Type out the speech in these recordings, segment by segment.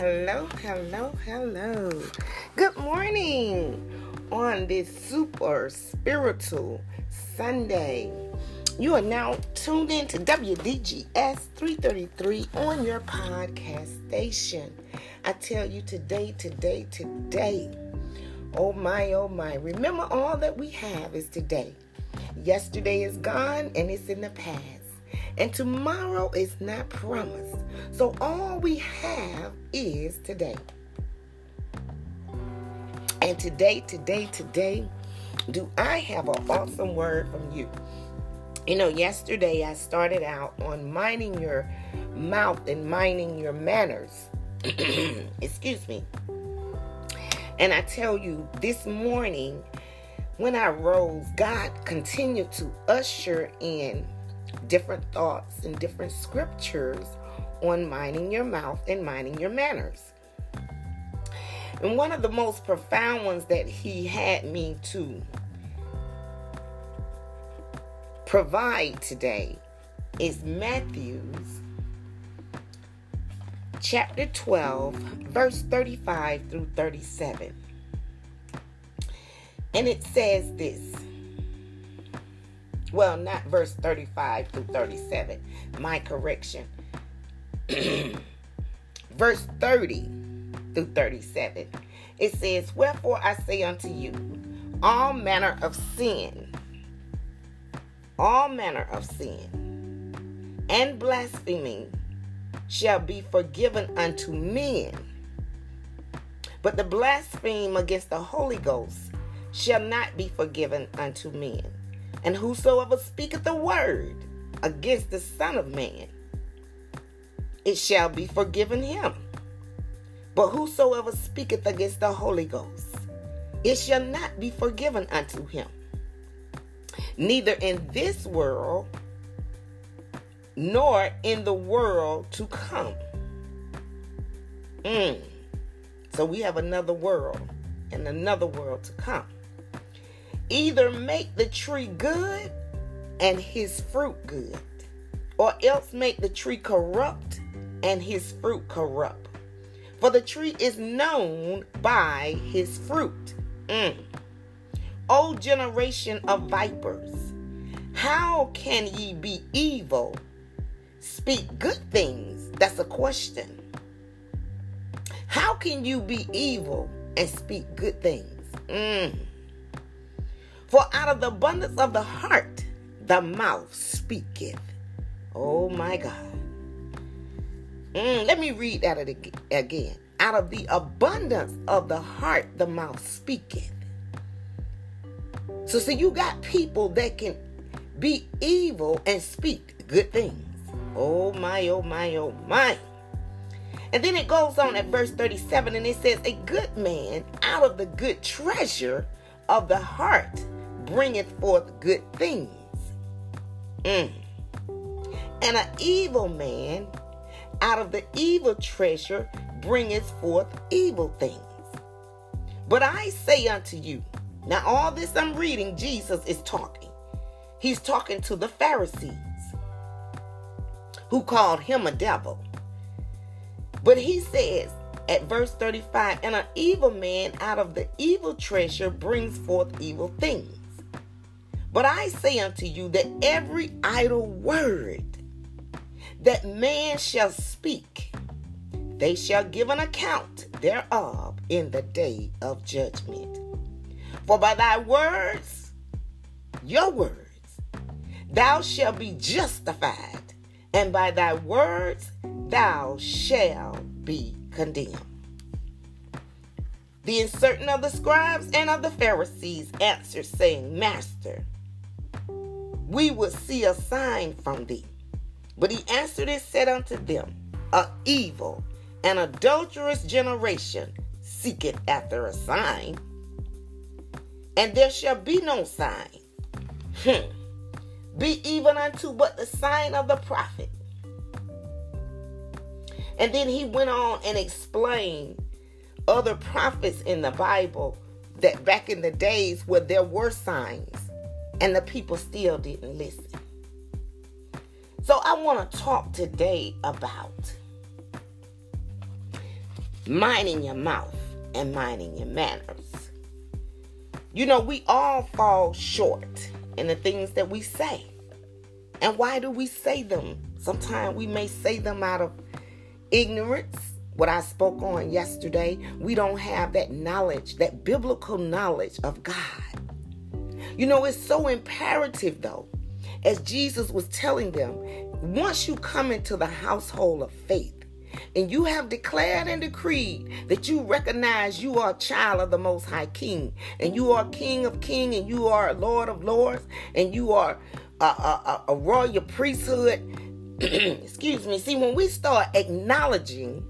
Hello, hello, hello. Good morning on this super spiritual Sunday. You are now tuned in to WDGS 333 on your podcast station. I tell you today, today, today. Oh my, oh my. Remember, all that we have is today. Yesterday is gone and it's in the past. And tomorrow is not promised. So all we have is today. And today, today, today, do I have an awesome word from you? You know, yesterday I started out on mining your mouth and mining your manners. Excuse me. And I tell you, this morning when I rose, God continued to usher in different thoughts and different scriptures on minding your mouth and minding your manners. And one of the most profound ones that he had me to provide today is Matthew's chapter 12, verse 35 through 37. And it says this. Well, not verse 35 through 37. My correction. verse 30 through 37. It says, Wherefore I say unto you, all manner of sin, all manner of sin, and blaspheming shall be forgiven unto men. But the blaspheme against the Holy Ghost shall not be forgiven unto men. And whosoever speaketh a word against the Son of Man, it shall be forgiven him. But whosoever speaketh against the Holy Ghost, it shall not be forgiven unto him. Neither in this world, nor in the world to come. Mm. So we have another world and another world to come either make the tree good and his fruit good, or else make the tree corrupt and his fruit corrupt. For the tree is known by his fruit. Mm. O generation of vipers, how can ye be evil? Speak good things. That's a question. How can you be evil and speak good things? Mm. For out of the abundance of the heart, the mouth speaketh. Oh my God. Mm, let me read that again. Out of the abundance of the heart, the mouth speaketh. So, see, you got people that can be evil and speak good things. Oh my, oh my, oh my. And then it goes on at verse 37 and it says, A good man out of the good treasure of the heart bringeth forth good things. Mm. And an evil man out of the evil treasure bringeth forth evil things. But I say unto you, now all this I'm reading, Jesus is talking. He's talking to the Pharisees who called him a devil. But he says at verse 35 and an evil man out of the evil treasure brings forth evil things. But I say unto you that every idle word that man shall speak, they shall give an account thereof in the day of judgment. For by thy words, your words, thou shalt be justified, and by thy words thou shalt be condemned. The uncertain of the scribes and of the Pharisees answered, saying, Master, we would see a sign from thee. But he answered and said unto them, A evil and adulterous generation seeketh after a sign, and there shall be no sign. Hmm. Be even unto but the sign of the prophet. And then he went on and explained other prophets in the Bible that back in the days where there were signs and the people still didn't listen. So I want to talk today about minding your mouth and minding your manners. You know, we all fall short in the things that we say. And why do we say them? Sometimes we may say them out of ignorance. What I spoke on yesterday, we don't have that knowledge, that biblical knowledge of God. You know, it's so imperative, though, as Jesus was telling them, once you come into the household of faith, and you have declared and decreed that you recognize you are a child of the Most High King, and you are King of King, and you are Lord of Lords, and you are a, a, a royal priesthood. Excuse me. See, when we start acknowledging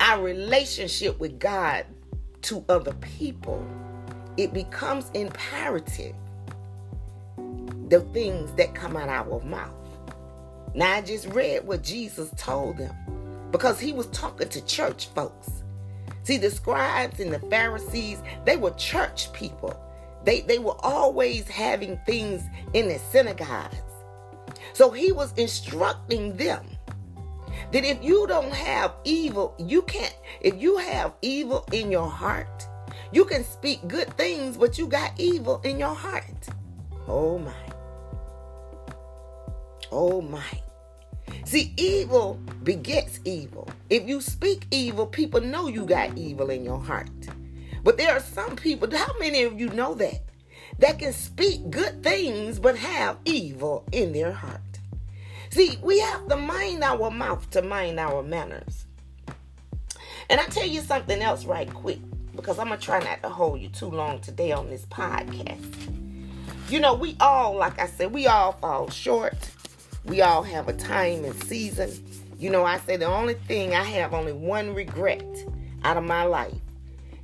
our relationship with God to other people, it becomes imperative the things that come out of our mouth. Now, I just read what Jesus told them because he was talking to church folks. See, the scribes and the Pharisees, they were church people. They, they were always having things in the synagogues. So he was instructing them that if you don't have evil, you can't, if you have evil in your heart, you can speak good things, but you got evil in your heart. Oh my. Oh my. See, evil begets evil. If you speak evil, people know you got evil in your heart. But there are some people, how many of you know that? That can speak good things but have evil in their heart. See, we have to mind our mouth to mind our manners. And I tell you something else right quick because I'm going to try not to hold you too long today on this podcast. You know, we all, like I said, we all fall short. We all have a time and season. You know, I say the only thing I have only one regret out of my life,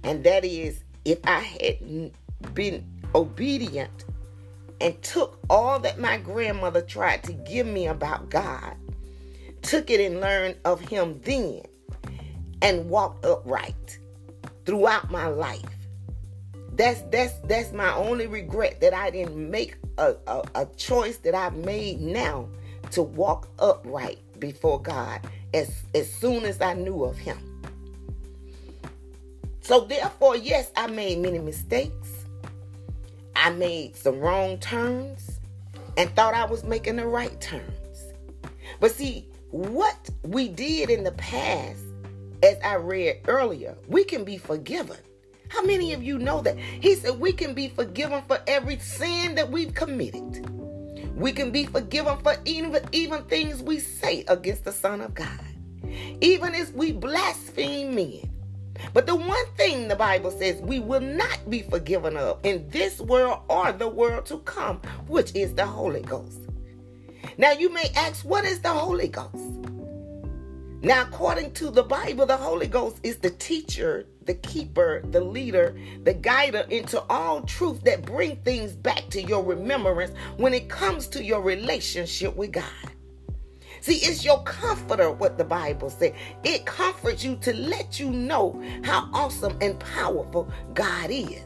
and that is if I had been obedient and took all that my grandmother tried to give me about God, took it and learned of Him then, and walked upright throughout my life. That's that's that's my only regret that I didn't make a, a, a choice that I've made now to walk upright before God as, as soon as I knew of Him. So, therefore, yes, I made many mistakes. I made some wrong turns and thought I was making the right turns. But see, what we did in the past, as I read earlier, we can be forgiven. How many of you know that? He said we can be forgiven for every sin that we've committed. We can be forgiven for even, even things we say against the Son of God, even as we blaspheme men. But the one thing the Bible says we will not be forgiven of in this world or the world to come, which is the Holy Ghost. Now you may ask, what is the Holy Ghost? Now, according to the Bible, the Holy Ghost is the teacher, the keeper, the leader, the guider into all truth that bring things back to your remembrance when it comes to your relationship with God. See, it's your comforter, what the Bible said. It comforts you to let you know how awesome and powerful God is.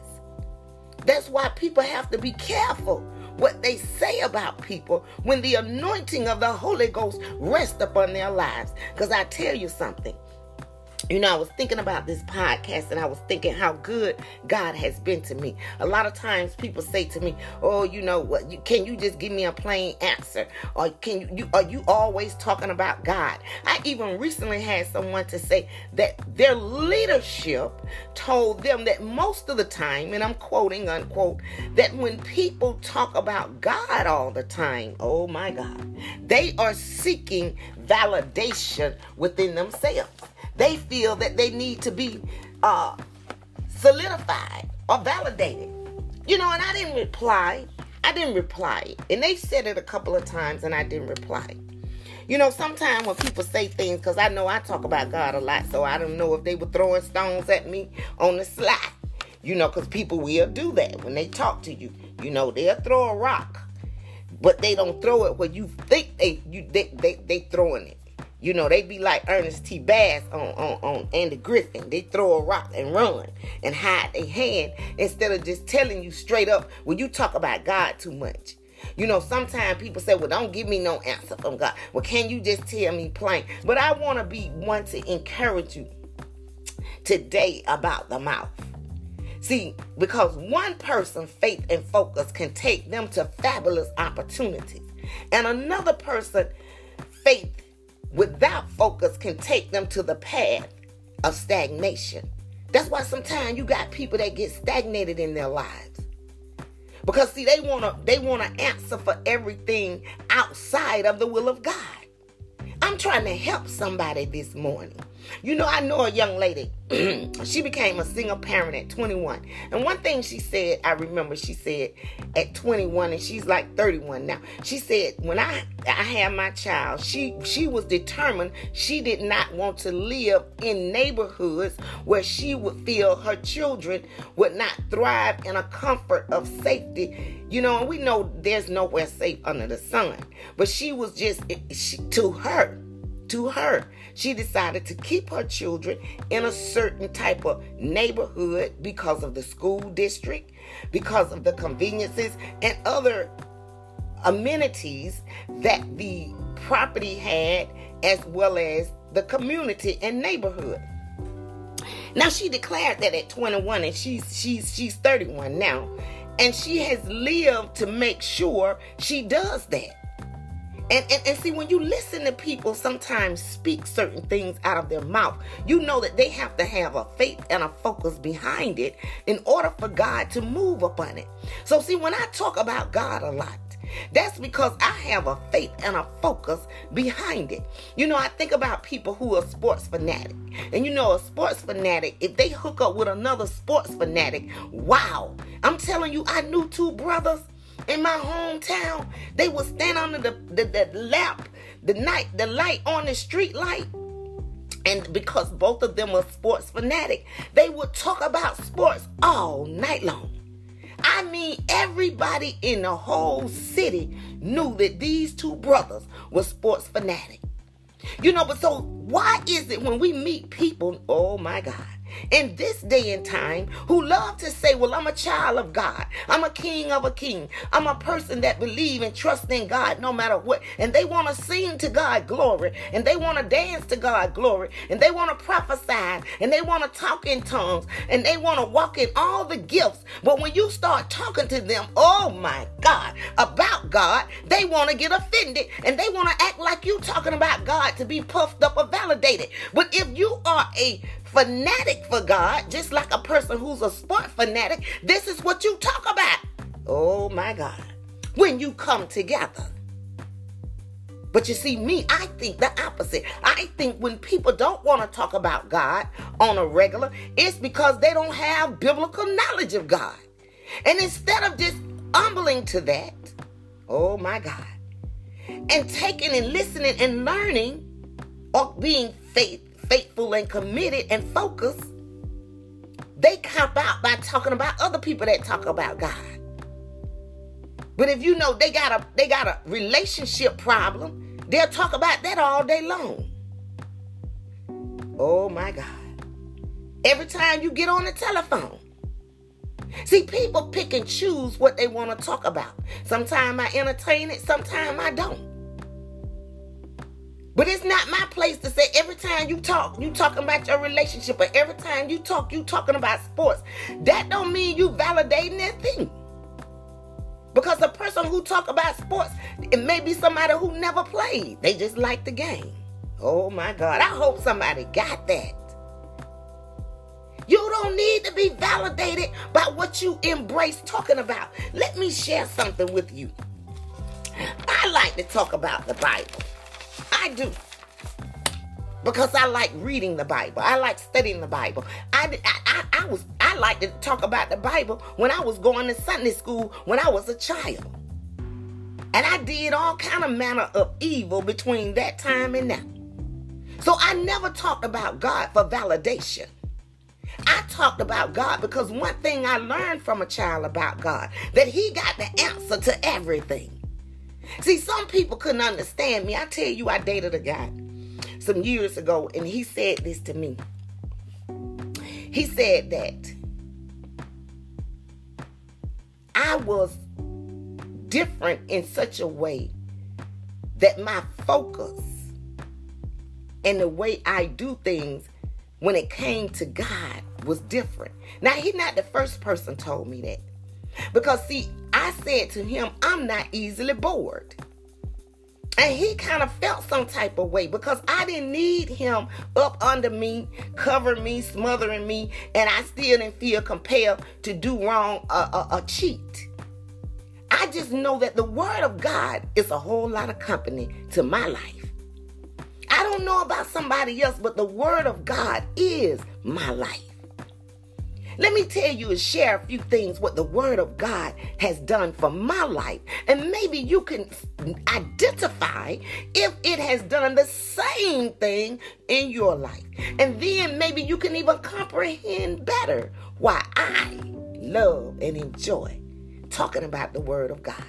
That's why people have to be careful what they say about people when the anointing of the Holy Ghost rests upon their lives. Because I tell you something, you know, I was thinking about this podcast and I was thinking how good God has been to me. A lot of times people say to me, "Oh, you know what? Can you just give me a plain answer?" Or can you, you are you always talking about God? I even recently had someone to say that their leadership told them that most of the time, and I'm quoting unquote, that when people talk about God all the time, oh my God, they are seeking validation within themselves. They feel that they need to be uh, solidified or validated. You know, and I didn't reply. I didn't reply. And they said it a couple of times and I didn't reply. You know, sometimes when people say things, because I know I talk about God a lot, so I don't know if they were throwing stones at me on the sly. You know, because people will do that when they talk to you. You know, they'll throw a rock, but they don't throw it where you think they you they they, they throwing it. You know, they be like Ernest T. Bass on, on, on Andy Griffith. They throw a rock and run and hide their hand instead of just telling you straight up when you talk about God too much. You know, sometimes people say, well, don't give me no answer from God. Well, can you just tell me plain? But I want to be one to encourage you today about the mouth. See, because one person, faith and focus, can take them to fabulous opportunities, and another person, faith without focus, can take them to the path of stagnation. That's why sometimes you got people that get stagnated in their lives. Because see, they wanna they wanna answer for everything outside of the will of God. I'm trying to help somebody this morning. You know, I know a young lady. she became a single parent at 21. And one thing she said, I remember she said at 21 and she's like 31 now. She said when I I had my child, she she was determined she did not want to live in neighborhoods where she would feel her children would not thrive in a comfort of safety. You know, and we know there's nowhere safe under the sun. But she was just she, to her to her. She decided to keep her children in a certain type of neighborhood because of the school district, because of the conveniences and other amenities that the property had, as well as the community and neighborhood. Now she declared that at 21 and she's she's she's 31 now. And she has lived to make sure she does that. And, and, and see, when you listen to people sometimes speak certain things out of their mouth, you know that they have to have a faith and a focus behind it in order for God to move upon it. So, see, when I talk about God a lot, that's because I have a faith and a focus behind it. You know, I think about people who are sports fanatic. And you know, a sports fanatic, if they hook up with another sports fanatic, wow. I'm telling you, I knew two brothers in my hometown, they would stand under the, the, the lamp, the night, the light on the street light. And because both of them were sports fanatic, they would talk about sports all night long. I mean, everybody in the whole city knew that these two brothers were sports fanatic. You know, but so why is it when we meet people, oh my God, in this day and time who love to say, Well, I'm a child of God. I'm a king of a king. I'm a person that believe and trust in God no matter what. And they want to sing to God glory. And they want to dance to God glory. And they want to prophesy. And they want to talk in tongues. And they want to walk in all the gifts. But when you start talking to them, oh my God, about God, they want to get offended. And they want to act like you talking about God to be puffed up or validated. But if you are a fanatic for God, just like a person who's a sport fanatic, this is what you talk about. Oh my God. When you come together. But you see, me, I think the opposite. I think when people don't want to talk about God on a regular, it's because they don't have biblical knowledge of God. And instead of just humbling to that, oh my God, and taking and listening and learning or being faith faithful and committed and focused, they cop out by talking about other people that talk about God. But if you know they got a they got a relationship problem, they'll talk about that all day long. Oh my God. Every time you get on the telephone. See, people pick and choose what they want to talk about. Sometimes I entertain it, sometimes I don't. But it's not my place to say every time you talk, you talking about your relationship, or every time you talk, you talking about sports. That don't mean you validating that thing. Because the person who talk about sports, it may be somebody who never played. They just like the game. Oh my God. I hope somebody got that. You don't need to be validated by what you embrace talking about. Let me share something with you. I like to talk about the Bible. I do. Because I like reading the Bible. I like studying the Bible. I, I, I, was I like to talk about the Bible when I was going to Sunday school when I was a child. And I did all kind of manner of evil between that time and now. So I never talked about God for validation. I talked about God because one thing I learned from a child about God that he got the answer to everything. See, some people couldn't understand me. I tell you, I dated a guy some years ago, and he said this to me. He said that I was different in such a way that my focus and the way I do things when it came to God was different. Now, he's not the first person told me that. Because, see, I said to him, I'm not easily bored. And he kind of felt some type of way because I didn't need him up under me, covering me, smothering me, and I still didn't feel compelled to do wrong or, or, or cheat. I just know that the word of God is a whole lot of company to my life. I don't know about somebody else, but the word of God is my life. Let me tell you and share a few things what the Word of God has done for my life. And maybe you can identify if it has done the same thing in your life. And then maybe you can even comprehend better why I love and enjoy talking about the Word of God.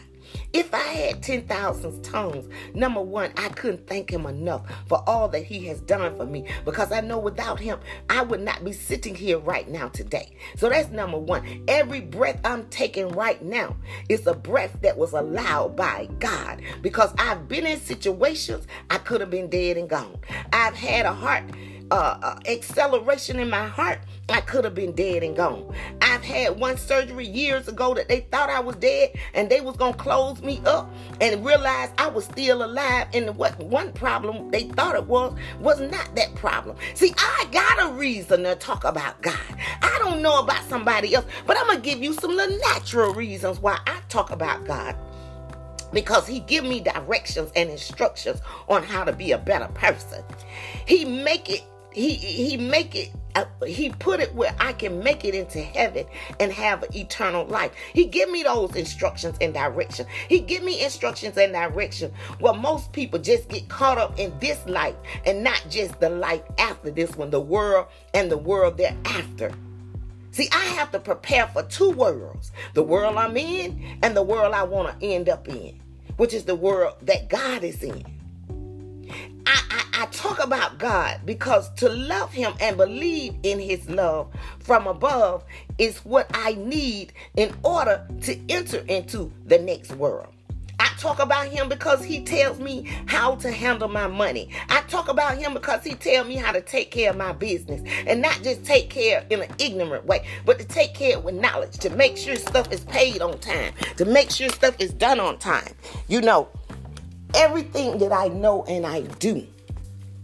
If I had 10,000 tongues, number one, I couldn't thank him enough for all that he has done for me because I know without him, I would not be sitting here right now today. So that's number one. Every breath I'm taking right now is a breath that was allowed by God because I've been in situations I could have been dead and gone. I've had a heart uh, uh, acceleration in my heart, I could have been dead and gone. I've had one surgery years ago that they thought I was dead and they was gonna close me up and realized I was still alive. And what one problem they thought it was was not that problem. See, I got a reason to talk about God. I don't know about somebody else, but I'm gonna give you some the natural reasons why I talk about God because he give me directions and instructions on how to be a better person. He make it he he make it uh, he put it where I can make it into heaven and have eternal life. He give me those instructions and direction. He give me instructions and direction. Well, most people just get caught up in this life and not just the life after this one, the world and the world thereafter. See, I have to prepare for two worlds the world I'm in and the world I want to end up in, which is the world that God is in. I, I, I, talk about God because to love Him and believe in His love from above is what I need in order to enter into the next world. I talk about him because he tells me how to handle my money. I talk about him because he tells me how to take care of my business and not just take care in an ignorant way, but to take care with knowledge, to make sure stuff is paid on time, to make sure stuff is done on time. You know, Everything that I know and I do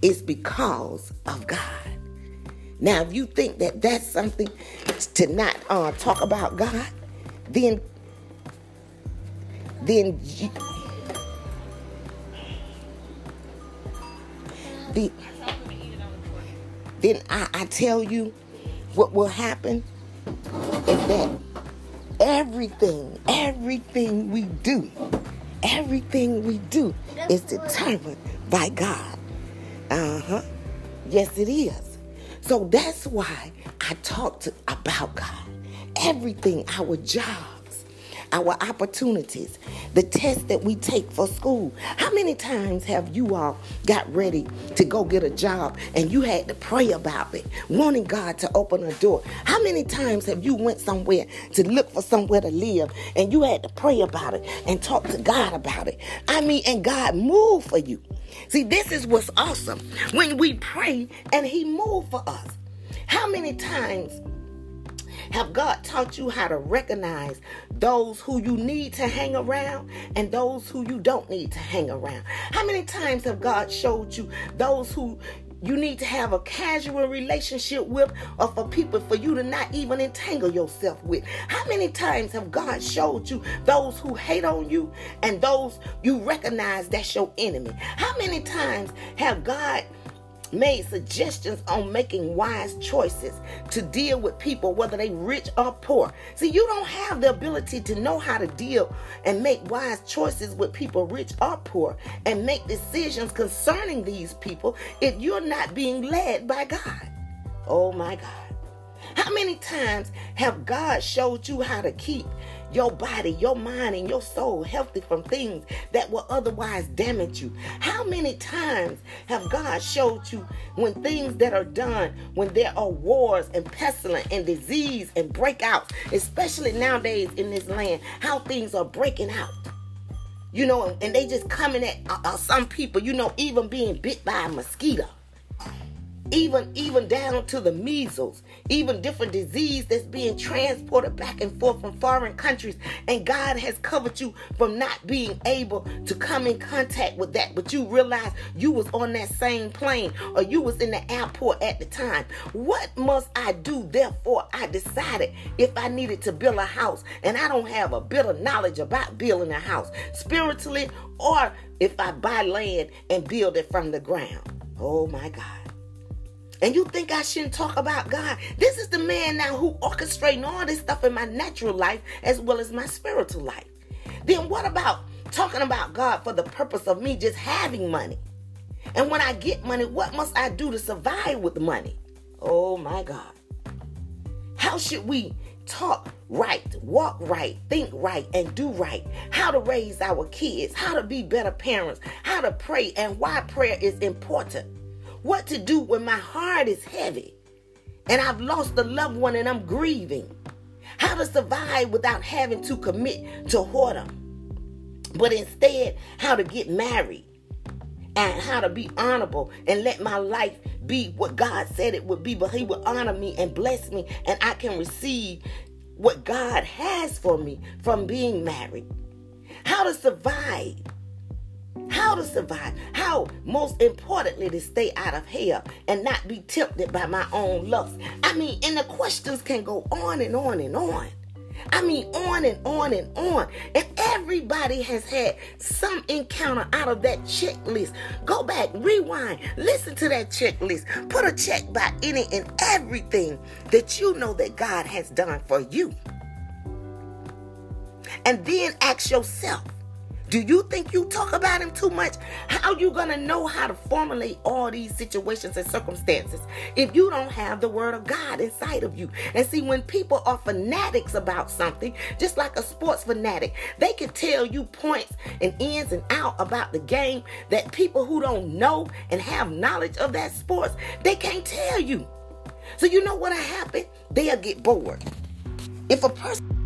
is because of God. Now, if you think that that's something to not uh, talk about God, then then you, the, then I, I tell you what will happen is that everything, everything we do Everything we do is determined by God. Uh huh. Yes, it is. So that's why I talk to, about God. Everything, our job, our opportunities, the test that we take for school. How many times have you all got ready to go get a job and you had to pray about it, wanting God to open a door? How many times have you went somewhere to look for somewhere to live and you had to pray about it and talk to God about it? I mean, and God moved for you. See, this is what's awesome. When we pray and he moved for us. How many times have God taught you how to recognize those who you need to hang around and those who you don't need to hang around? How many times have God showed you those who you need to have a casual relationship with or for people for you to not even entangle yourself with. How many times have God showed you those who hate on you and those you recognize that's your enemy? How many times have God made suggestions on making wise choices to deal with people, whether they rich or poor. See, you don't have the ability to know how to deal and make wise choices with people, rich or poor, and make decisions concerning these people if you're not being led by God. Oh my God. How many times have God showed you how to keep your body, your mind, and your soul healthy from things that will otherwise damage you? How many times have God showed you when things that are done, when there are wars and pestilence and disease and breakouts, especially nowadays in this land, how things are breaking out? you know, and they just coming at uh, uh, some people, you know, even being bit by a mosquito even even down to the measles even different disease that's being transported back and forth from foreign countries. And god has covered you from not being able to come in contact with that. But you realize you was on that same plane or you was in the airport at the time. What must i do therefore i decided if i needed to build a house. And i don't have a bit of knowledge about building a house spiritually or if i buy land and build it from the ground. Oh my god and you think I shouldn't talk about God? This is the man now who orchestrating all this stuff in my natural life as well as my spiritual life. Then what about talking about God for the purpose of me just having money? And when I get money, what must I do to survive with money? Oh my God. How should we talk right, walk right, think right, and do right? How to raise our kids, how to be better parents, how to pray, and why prayer is important what to do when my heart is heavy and I've lost a loved one and I'm grieving. How to survive without having to commit to whoredom, but instead how to get married and how to be honorable and let my life be what God said it would be, but He will honor me and bless me, and I can receive what God has for me from being married. How to survive how to survive, how, most importantly, to stay out of hell and not be tempted by my own lust. I mean, and the questions can go on and on and on. I mean, on and on and on. And everybody has had some encounter out of that checklist. Go back, rewind, listen to that checklist. Put a check by any and everything that you know that God has done for you. And then ask yourself, do you think you talk about him too much? How you gonna know how to formulate all these situations and circumstances if you don't have the word of God inside of you? And see, when people are fanatics about something, just like a sports fanatic, they can tell you points and ins and out about the game that people who don't know and have knowledge of that sports, they can't tell you. So you know what'll happen? They'll get bored. If a person